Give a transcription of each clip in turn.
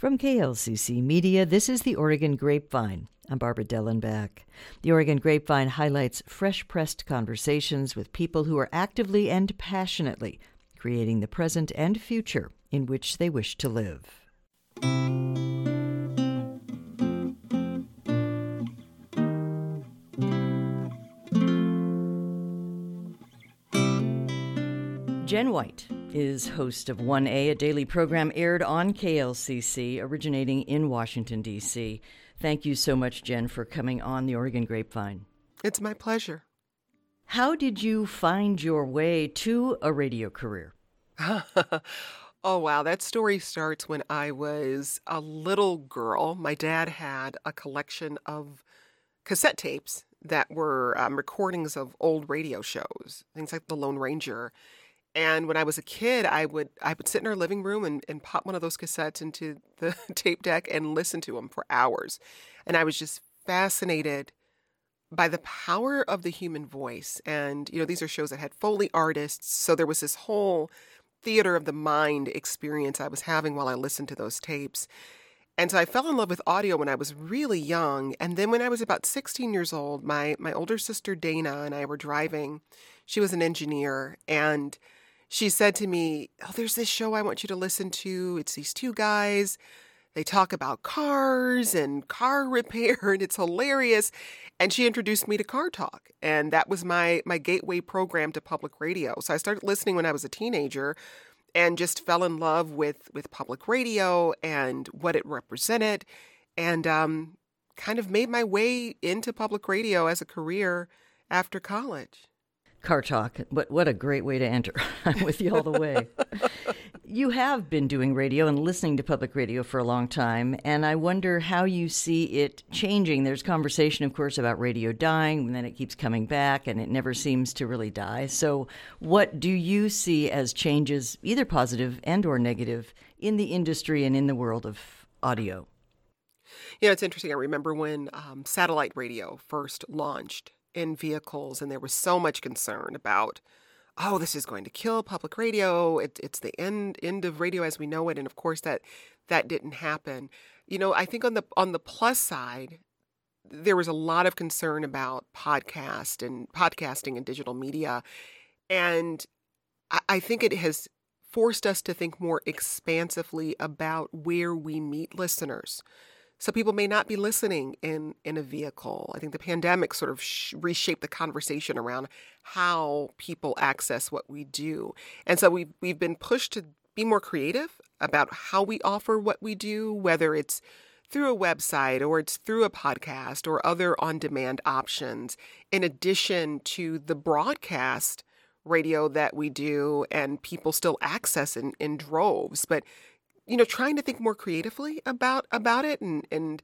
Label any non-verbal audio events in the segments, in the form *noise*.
From KLCC Media, this is the Oregon Grapevine. I'm Barbara Dellenback. The Oregon Grapevine highlights fresh pressed conversations with people who are actively and passionately creating the present and future in which they wish to live. Jenn White is host of 1A, a daily program aired on KLCC, originating in Washington, D.C. Thank you so much, Jenn, for coming on the Oregon Grapevine. It's my pleasure. How did you find your way to a radio career? *laughs* oh, wow. That story starts when I was a little girl. My dad had a collection of cassette tapes that were um, recordings of old radio shows, things like The Lone Ranger and when I was a kid, I would I would sit in our living room and, and pop one of those cassettes into the *laughs* tape deck and listen to them for hours. And I was just fascinated by the power of the human voice. And, you know, these are shows that had Foley artists. So there was this whole theater of the mind experience I was having while I listened to those tapes. And so I fell in love with audio when I was really young. And then when I was about 16 years old, my, my older sister Dana and I were driving. She was an engineer. And she said to me, Oh, there's this show I want you to listen to. It's these two guys. They talk about cars and car *laughs* repair, and it's hilarious. And she introduced me to Car Talk, and that was my my gateway program to public radio. So I started listening when I was a teenager, and just fell in love with with public radio and what it represented, and um, kind of made my way into public radio as a career after college. Car Talk. But what a great way to enter. *laughs* I'm with you all the way. *laughs* you have been doing radio and listening to public radio for a long time, and I wonder how you see it changing. There's conversation, of course, about radio dying, and then it keeps coming back, and it never seems to really die. So, what do you see as changes, either positive and or negative, in the industry and in the world of audio? You know, it's interesting. I remember when um, satellite radio first launched in vehicles, and there was so much concern about, oh, this is going to kill public radio. It, it's the end end of radio as we know it, and of course that that didn't happen. You know, I think on the on the plus side, there was a lot of concern about podcast and podcasting and digital media, and I, I think it has forced us to think more expansively about where we meet listeners. So people may not be listening in in a vehicle. I think the pandemic sort of sh- reshaped the conversation around how people access what we do. And so we've we've been pushed to be more creative about how we offer what we do, whether it's through a website or it's through a podcast or other on-demand options in addition to the broadcast radio that we do and people still access in, in droves. But you know, trying to think more creatively about about it and and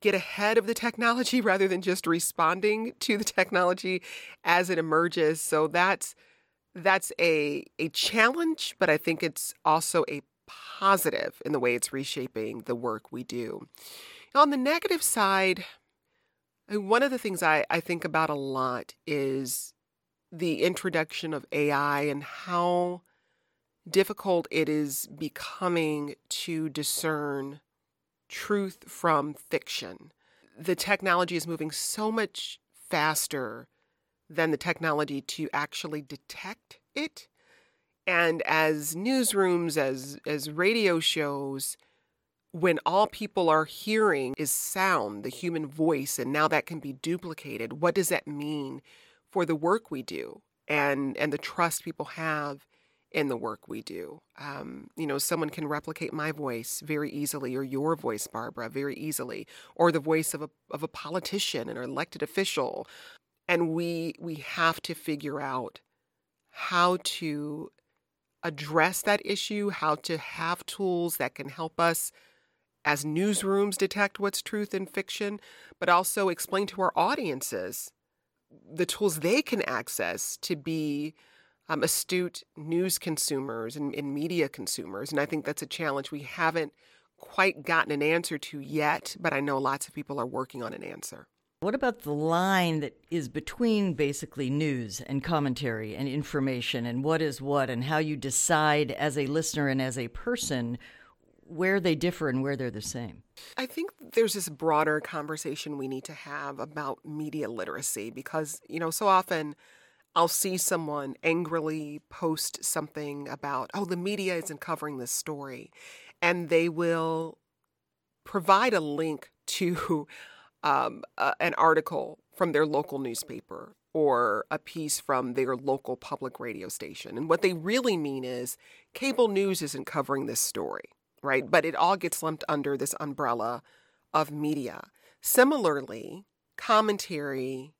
get ahead of the technology *laughs* rather than just responding to the technology as it emerges. So that's that's a a challenge, but I think it's also a positive in the way it's reshaping the work we do. On the negative side, one of the things I, I think about a lot is the introduction of AI and how difficult it is becoming to discern truth from fiction. The technology is moving so much faster than the technology to actually detect it. And as newsrooms, as as radio shows, when all people are hearing is sound, the human voice, and now that can be duplicated, what does that mean for the work we do and and the trust people have in the work we do. Um, you know, someone can replicate my voice very easily, or your voice, Barbara, very easily, or the voice of a of a politician, and an elected official, and we we have to figure out how to address that issue, how to have tools that can help us as newsrooms detect what's truth and fiction, but also explain to our audiences the tools they can access to be um, astute news consumers and, and media consumers. And I think that's a challenge we haven't quite gotten an answer to yet, but I know lots of people are working on an answer. What about the line that is between basically news and commentary and information and what is what and how you decide as a listener and as a person where they differ and where they're the same? I think there's this broader conversation we need to have about media literacy because, you know, so often I'll see someone angrily post something about, oh, the media isn't covering this story. And they will provide a link to *laughs* um, an article from their local newspaper or a piece from their local public radio station. And what they really mean is cable news isn't covering this story, right? But it all gets lumped under this umbrella of media. Similarly, commentary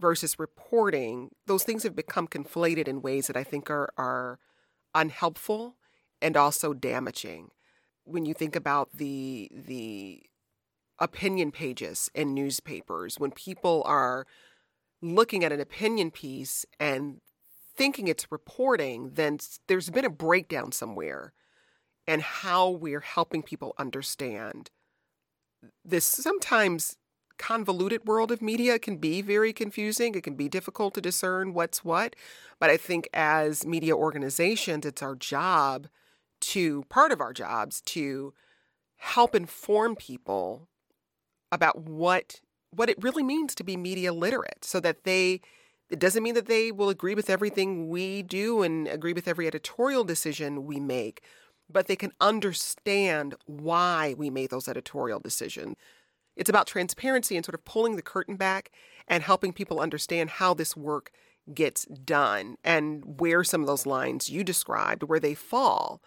versus reporting, those things have become conflated in ways that I think are, are unhelpful and also damaging. When you think about the the opinion pages in newspapers, when people are looking at an opinion piece and thinking it's reporting, then there's been a breakdown somewhere and how we're helping people understand this sometimes convoluted world of media can be very confusing. It can be difficult to discern what's what. But I think as media organizations, it's our job to, part of our jobs, to help inform people about what what it really means to be media literate so that they it doesn't mean that they will agree with everything we do and agree with every editorial decision we make but they can understand why we made those editorial decisions it's about transparency and sort of pulling the curtain back and helping people understand how this work gets done and where some of those lines you described where they fall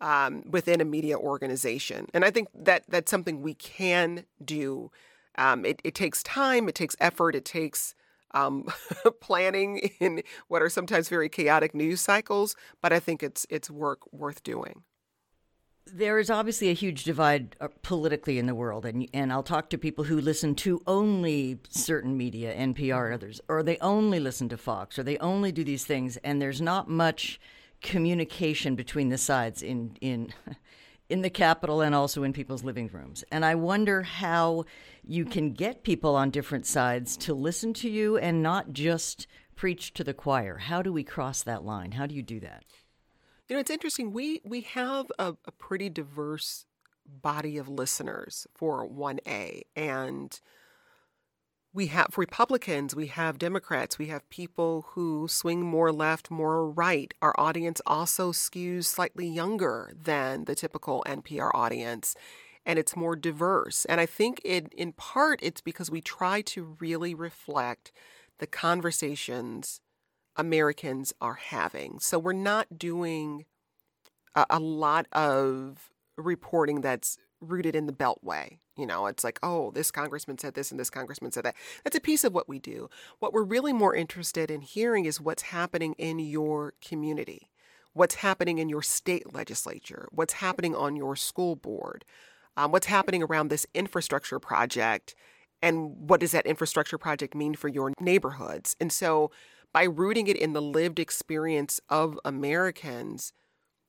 um, within a media organization. And I think that that's something we can do. Um, it, it, takes time, it takes effort, it takes um, *laughs* planning in what are sometimes very chaotic news cycles, but I think it's it's work worth doing. There is obviously a huge divide uh, politically in the world, and and I'll talk to people who listen to only certain media, NPR and others, or they only listen to Fox, or they only do these things, and there's not much communication between the sides in in *laughs* in the Capitol and also in people's living rooms. And I wonder how you can get people on different sides to listen to you and not just preach to the choir. How do we cross that line? How do you do that? You know, it's interesting. We we have a, a pretty diverse body of listeners for 1A and we have Republicans, we have Democrats, we have people who swing more left, more right. Our audience also skews slightly younger than the typical NPR audience, and it's more diverse. And I think it, in part, it's because we try to really reflect the conversations Americans are having. So we're not doing a, a lot of reporting that's rooted in the Beltway. You know, it's like, oh, this congressman said this and this congressman said that. That's a piece of what we do. What we're really more interested in hearing is what's happening in your community, what's happening in your state legislature, what's happening on your school board, um, what's happening around this infrastructure project, and what does that infrastructure project mean for your neighborhoods. And so, by rooting it in the lived experience of Americans,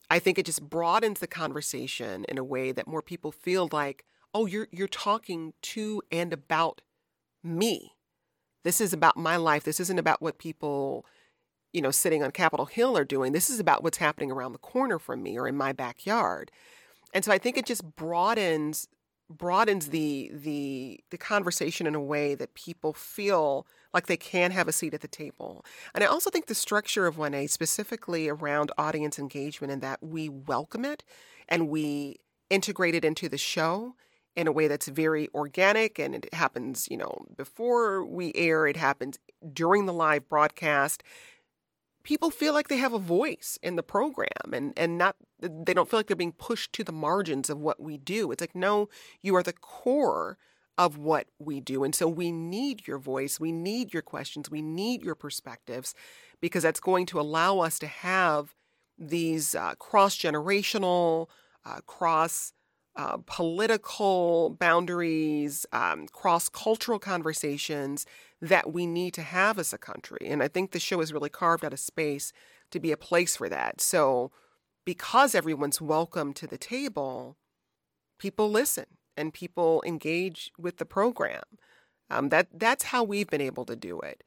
I think it just broadens the conversation in a way that more people feel like, oh, you're you're talking to and about me. This is about my life. This isn't about what people, you know, sitting on Capitol Hill are doing. This is about what's happening around the corner from me or in my backyard. And so I think it just broadens broadens the the the conversation in a way that people feel like they can have a seat at the table. And I also think the structure of 1A specifically around audience engagement and that we welcome it and we integrate it into the show in a way that's very organic and it happens, you know, before we air, it happens during the live broadcast people feel like they have a voice in the program and and not they don't feel like they're being pushed to the margins of what we do. It's like no, you are the core of what we do. And so we need your voice, we need your questions, we need your perspectives because that's going to allow us to have these uh, cross-generational, uh, cross uh, political boundaries, um, cross cultural conversations that we need to have as a country. And I think the show has really carved out a space to be a place for that. So, because everyone's welcome to the table, people listen and people engage with the program. Um, that that's how we've been able to do it.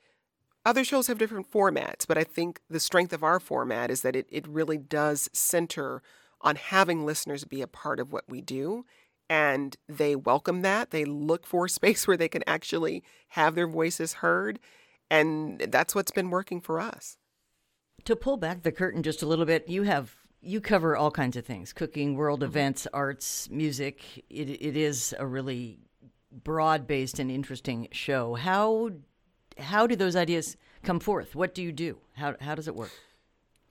Other shows have different formats, but I think the strength of our format is that it, it really does center on having listeners be a part of what we do. And they welcome that. They look for a *laughs* space where they can actually have their voices heard. And that's what's been working for us. To pull back the curtain just a little bit, you have you cover all kinds of things cooking world mm-hmm. events arts music it, it is a really broad-based and interesting show how how do those ideas come forth what do you do how, how does it work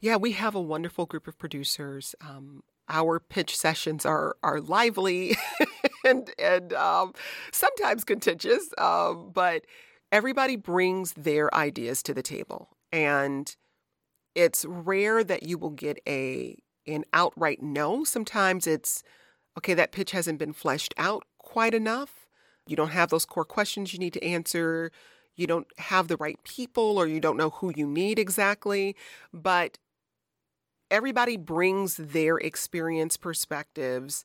yeah we have a wonderful group of producers um, our pitch sessions are are lively *laughs* and and um, sometimes contentious um, but everybody brings their ideas to the table and it's rare that you will get a an outright no. Sometimes it's okay, that pitch hasn't been fleshed out quite enough. You don't have those core questions you need to answer. You don't have the right people or you don't know who you need exactly. But everybody brings their experience perspectives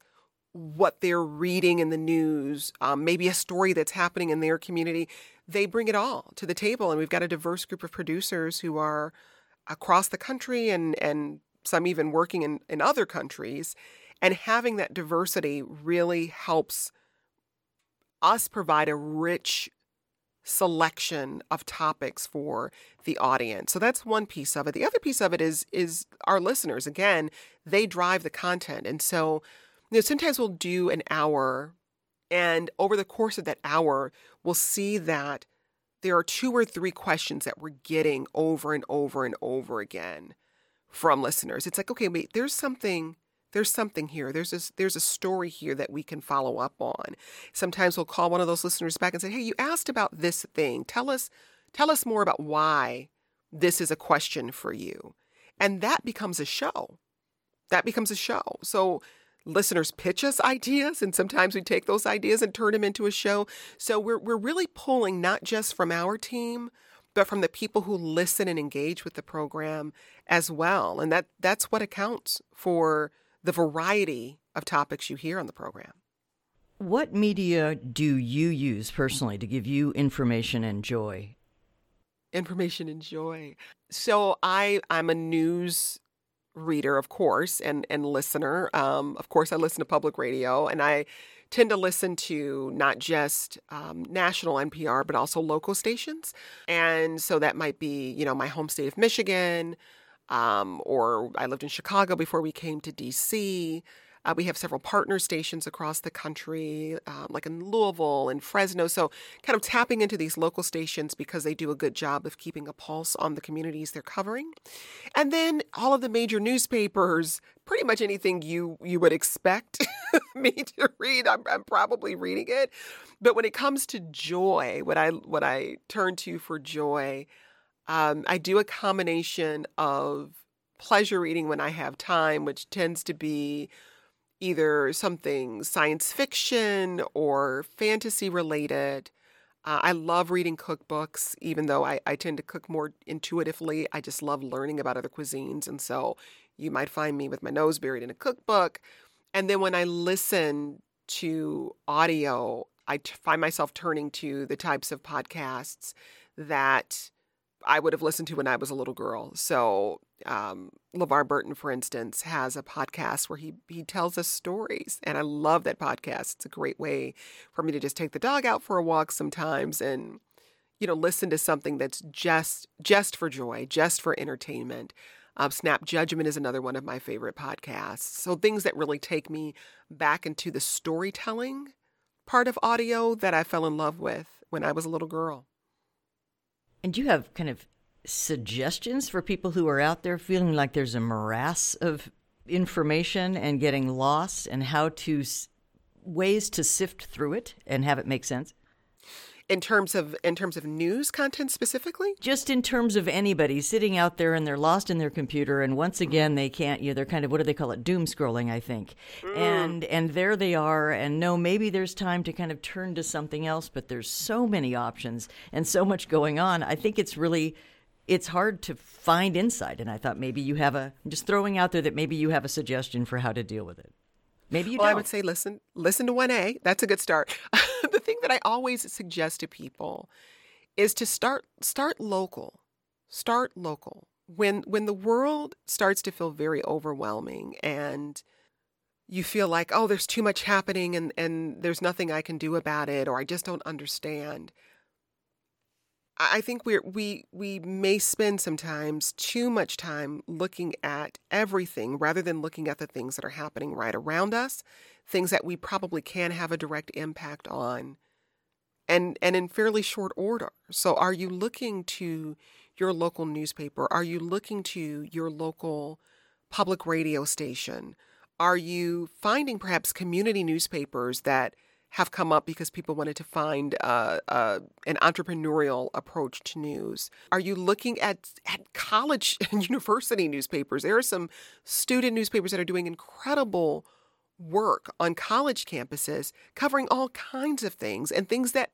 what they're reading in the news, um, maybe a story that's happening in their community. They bring it all to the table. And we've got a diverse group of producers who are across the country and, and some even working in, in other countries. And having that diversity really helps us provide a rich selection of topics for the audience. So that's one piece of it. The other piece of it is is our listeners. Again, they drive the content. And so, you know, sometimes we'll do an hour and over the course of that hour, we'll see that there are two or three questions that we're getting over and over and over again from listeners. It's like, okay, wait, there's something there's something here. There's a, there's a story here that we can follow up on. Sometimes we'll call one of those listeners back and say, "Hey, you asked about this thing. Tell us tell us more about why this is a question for you." And that becomes a show. That becomes a show. So listeners pitch us ideas and sometimes we take those ideas and turn them into a show. So we're we're really pulling not just from our team, but from the people who listen and engage with the program as well. And that that's what accounts for the variety of topics you hear on the program. What media do you use personally to give you information and joy? Information and joy. So I I'm a news reader, of course, and and listener. Um, of course, I listen to public radio, and I tend to listen to not just um, national NPR, but also local stations. And so that might be, you know, my home state of Michigan, um, or I lived in Chicago before we came to DC. Uh, we have several partner stations across the country, um, like in Louisville and Fresno. So, kind of tapping into these local stations because they do a good job of keeping a pulse on the communities they're covering. And then all of the major newspapers, pretty much anything you you would expect *laughs* me to read, I'm, I'm probably reading it. But when it comes to joy, what I what I turn to for joy, um, I do a combination of pleasure reading when I have time, which tends to be either something science fiction or fantasy related. Uh, I love reading cookbooks, even though I, I tend to cook more intuitively. I just love learning about other cuisines. And so you might find me with my nose buried in a cookbook. And then when I listen to audio, I t- find myself turning to the types of podcasts that I would have listened to when I was a little girl. So um, LeVar Burton, for instance, has a podcast where he he tells us stories, and I love that podcast. It's a great way for me to just take the dog out for a walk sometimes, and you know, listen to something that's just just for joy, just for entertainment. Um, Snap Judgment is another one of my favorite podcasts. So things that really take me back into the storytelling part of audio that I fell in love with when I was a little girl. And do you have kind of suggestions for people who are out there feeling like there's a morass of information and getting lost and how to ways to sift through it and have it make sense? In terms of in terms of news content specifically? Just in terms of anybody sitting out there and they're lost in their computer and once again they can't you know, they're kind of what do they call it? Doom scrolling i think. Mm. and and there they are and no maybe there's time to kind of turn to something else but there's so many options and so much going on. I think it's really it's hard to find insight and i thought maybe you have a I'm just throwing out there that maybe you have a suggestion for how to deal with it Maybe you well, don't. I would say listen, listen to 1A. That's a good start. *laughs* the thing that I always suggest to people is to start start local. Start local. when when the world starts to feel very overwhelming and you feel like oh there's too much happening and and there's nothing I can do about it or I just don't understand I think we we we may spend sometimes too much time looking at everything rather than looking at the things that are happening right around us, things that we probably can have a direct impact on and and in fairly short order. So are you looking to your local newspaper? Are you looking to your local public radio station? Are you finding perhaps community newspapers that have come up because people wanted to find uh, uh, an entrepreneurial approach to news? Are you looking at, at college *laughs* and university newspapers? There are some student newspapers that are doing incredible work on college campuses covering all kinds of things and things that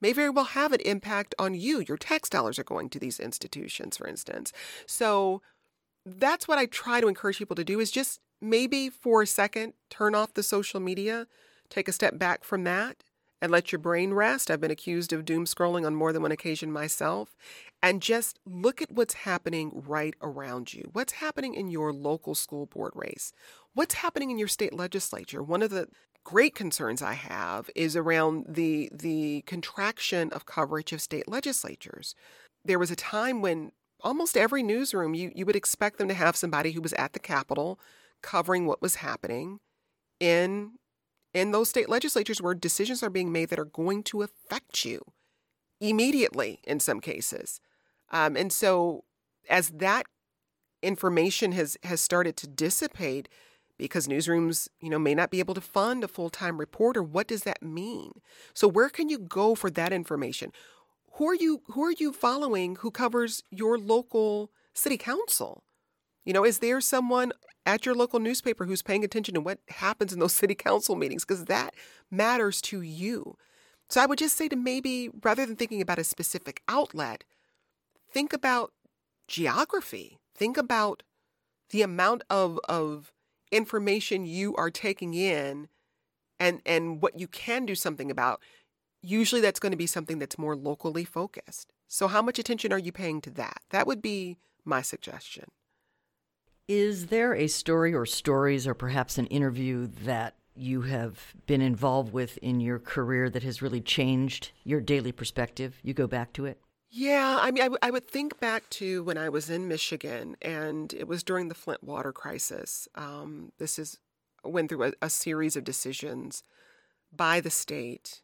may very well have an impact on you. Your tax dollars are going to these institutions, for instance. So that's what I try to encourage people to do is just maybe for a second turn off the social media, take a step back from that and let your brain rest. I've been accused of doom scrolling on more than one occasion myself. And just look at what's happening right around you. What's happening in your local school board race? What's happening in your state legislature? One of the great concerns I have is around the the contraction of coverage of state legislatures. There was a time when almost every newsroom you, you would expect them to have somebody who was at the Capitol covering what was happening in in those state legislatures where decisions are being made that are going to affect you immediately in some cases. Um, and so as that information has has started to dissipate, because newsrooms, you know, may not be able to fund a full-time reporter. What does that mean? So where can you go for that information? Who are you who are you following who covers your local city council? You know, is there someone at your local newspaper who's paying attention to what happens in those city council meetings because that matters to you. So I would just say to maybe rather than thinking about a specific outlet, think about geography. Think about the amount of of information you are taking in and and what you can do something about usually that's going to be something that's more locally focused so how much attention are you paying to that that would be my suggestion is there a story or stories or perhaps an interview that you have been involved with in your career that has really changed your daily perspective you go back to it yeah, I mean, I, w- I would think back to when I was in Michigan, and it was during the Flint water crisis. Um, this is went through a, a series of decisions by the state.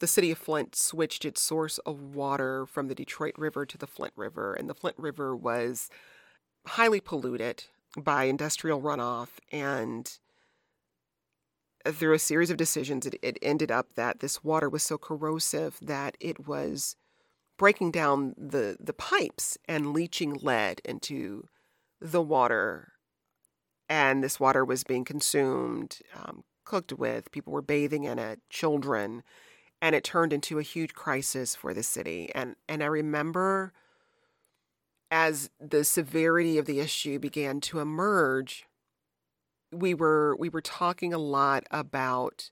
The city of Flint switched its source of water from the Detroit River to the Flint River, and the Flint River was highly polluted by industrial runoff. And through a series of decisions, it, it ended up that this water was so corrosive that it was breaking down the, the pipes and leaching lead into the water. And this water was being consumed, um, cooked with, people were bathing in it, children. And it turned into a huge crisis for the city. And, and I remember as the severity of the issue began to emerge, we were we were talking a lot about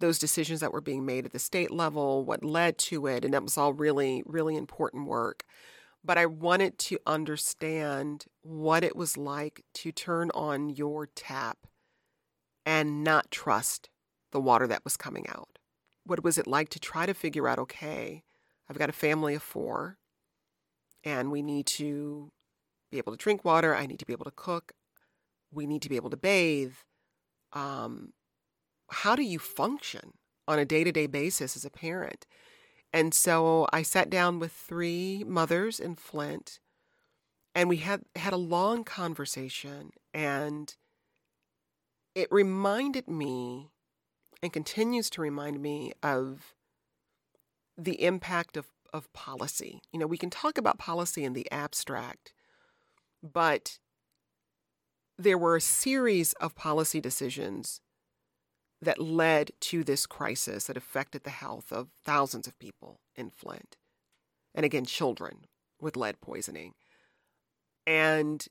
those decisions that were being made at the state level, what led to it, and that was all really, really important work. But I wanted to understand what it was like to turn on your tap and not trust the water that was coming out. What was it like to try to figure out okay, I've got a family of four, and we need to be able to drink water, I need to be able to cook, we need to be able to bathe. Um, how do you function on a day to day basis as a parent? And so I sat down with three mothers in Flint and we had had a long conversation and it reminded me and continues to remind me of the impact of, of policy. You know, we can talk about policy in the abstract, but there were a series of policy decisions that led to this crisis that affected the health of thousands of people in Flint. And again, children with lead poisoning. And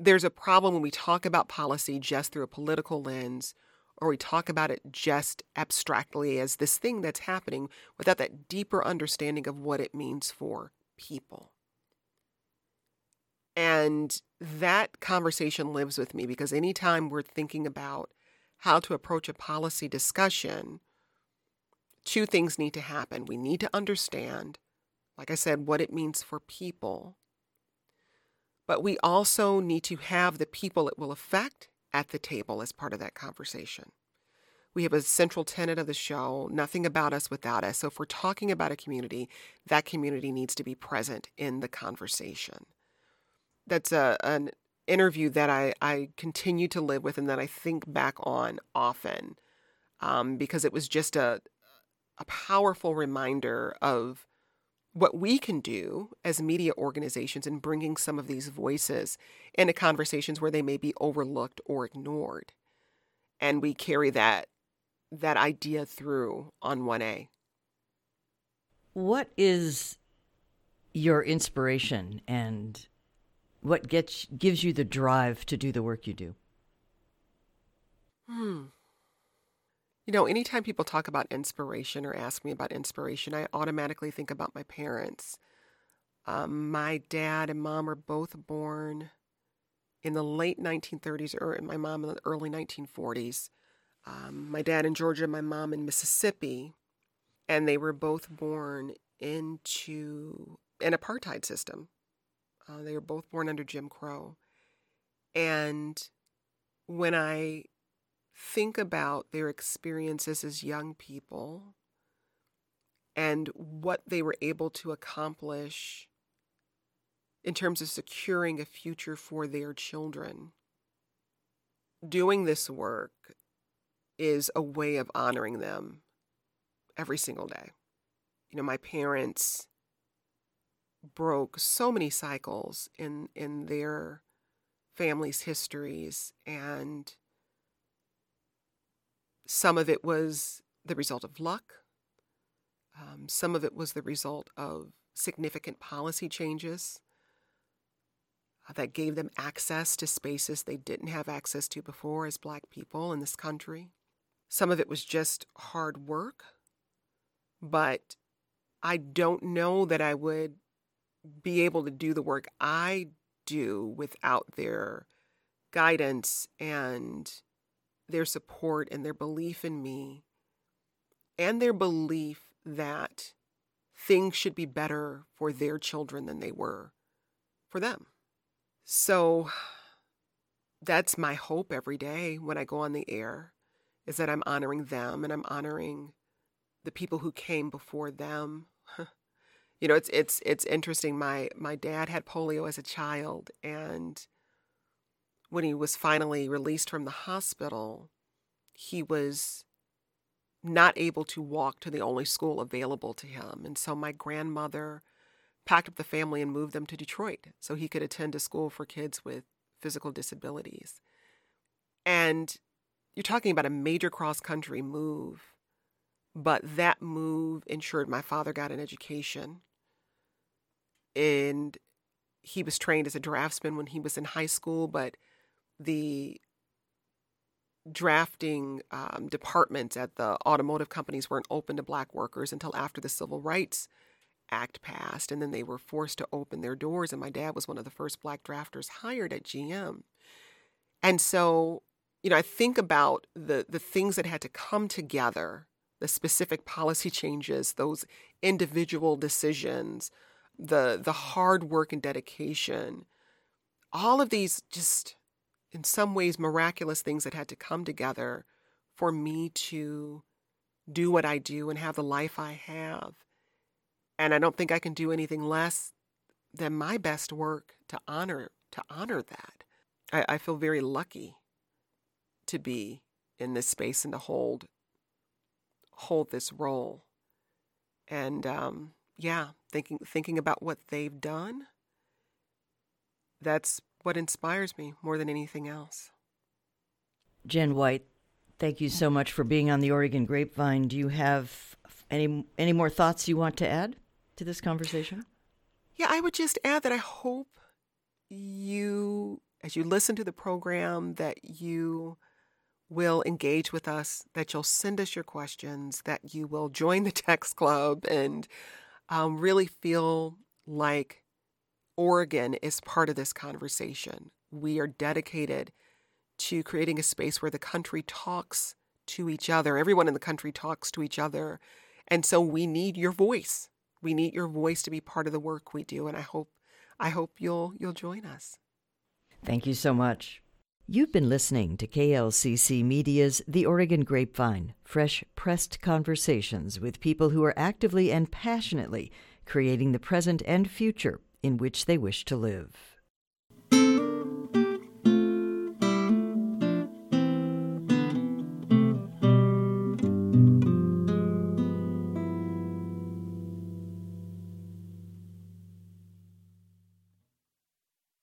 there's a problem when we talk about policy just through a political lens or we talk about it just abstractly as this thing that's happening without that deeper understanding of what it means for people. And that conversation lives with me because anytime we're thinking about how to approach a policy discussion, two things need to happen. We need to understand, like I said, what it means for people, but we also need to have the people it will affect at the table as part of that conversation. We have a central tenet of the show nothing about us without us. So, if we're talking about a community, that community needs to be present in the conversation. That's a, an interview that I, I continue to live with and that I think back on often um, because it was just a, a powerful reminder of what we can do as media organizations in bringing some of these voices into conversations where they may be overlooked or ignored. And we carry that that idea through on 1A. What is your inspiration and what gets gives you the drive to do the work you do? Hmm. You know, anytime people talk about inspiration or ask me about inspiration, I automatically think about my parents. Um, my dad and mom were both born in the late 1930s, or my mom in the early 1940s. Um, my dad in Georgia, my mom in Mississippi, and they were both born into an apartheid system. Uh, they were both born under Jim Crow. And when I think about their experiences as young people and what they were able to accomplish in terms of securing a future for their children. Doing this work is a way of honoring them every single day. You know, my parents broke so many cycles in in their families' histories and some of it was the result of luck. Um, some of it was the result of significant policy changes uh, that gave them access to spaces they didn't have access to before as Black people in this country. Some of it was just hard work, but I don't know that I would be able to do the work I do without their guidance and their support and their belief in me and their belief that things should be better for their children than they were for them. So that's my hope every day when I go on the air is that I'm honoring them and I'm honoring the people who came before them. *laughs* you know, it's it's it's interesting. My my dad had polio as a child and when he was finally released from the hospital, he was not able to walk to the only school available to him. And so my grandmother packed up the family and moved them to Detroit so he could attend a school for kids with physical disabilities. And you're talking about a major cross country move, but that move ensured my father got an education. And he was trained as a draftsman when he was in high school, but the drafting um, departments at the automotive companies weren't open to black workers until after the Civil Rights Act passed, and then they were forced to open their doors. And my dad was one of the first black drafters hired at GM. And so, you know, I think about the the things that had to come together, the specific policy changes, those individual decisions, the the hard work and dedication. All of these just in some ways miraculous things that had to come together for me to do what I do and have the life I have. And I don't think I can do anything less than my best work to honor to honor that. I, I feel very lucky to be in this space and to hold hold this role. And um, yeah, thinking thinking about what they've done. That's what inspires me more than anything else. Jenn White, thank you so much for being on the Oregon Grapevine. Do you have any any more thoughts you want to add to this conversation? Yeah, I would just add that I hope you as you listen to the program that you will engage with us, that you'll send us your questions, that you will join the *laughs* text club and um, really feel like Oregon is part of this conversation. We are dedicated to creating a space where the country talks to each other. Everyone in the country talks to each other. And so we need your voice. We need your voice to be part of the work we do and I hope I hope you'll you'll join us. Thank you so much. You've been listening to KLCC Media's The Oregon Grapevine, fresh pressed conversations with people who are actively and passionately creating the present and future in which they wish to live.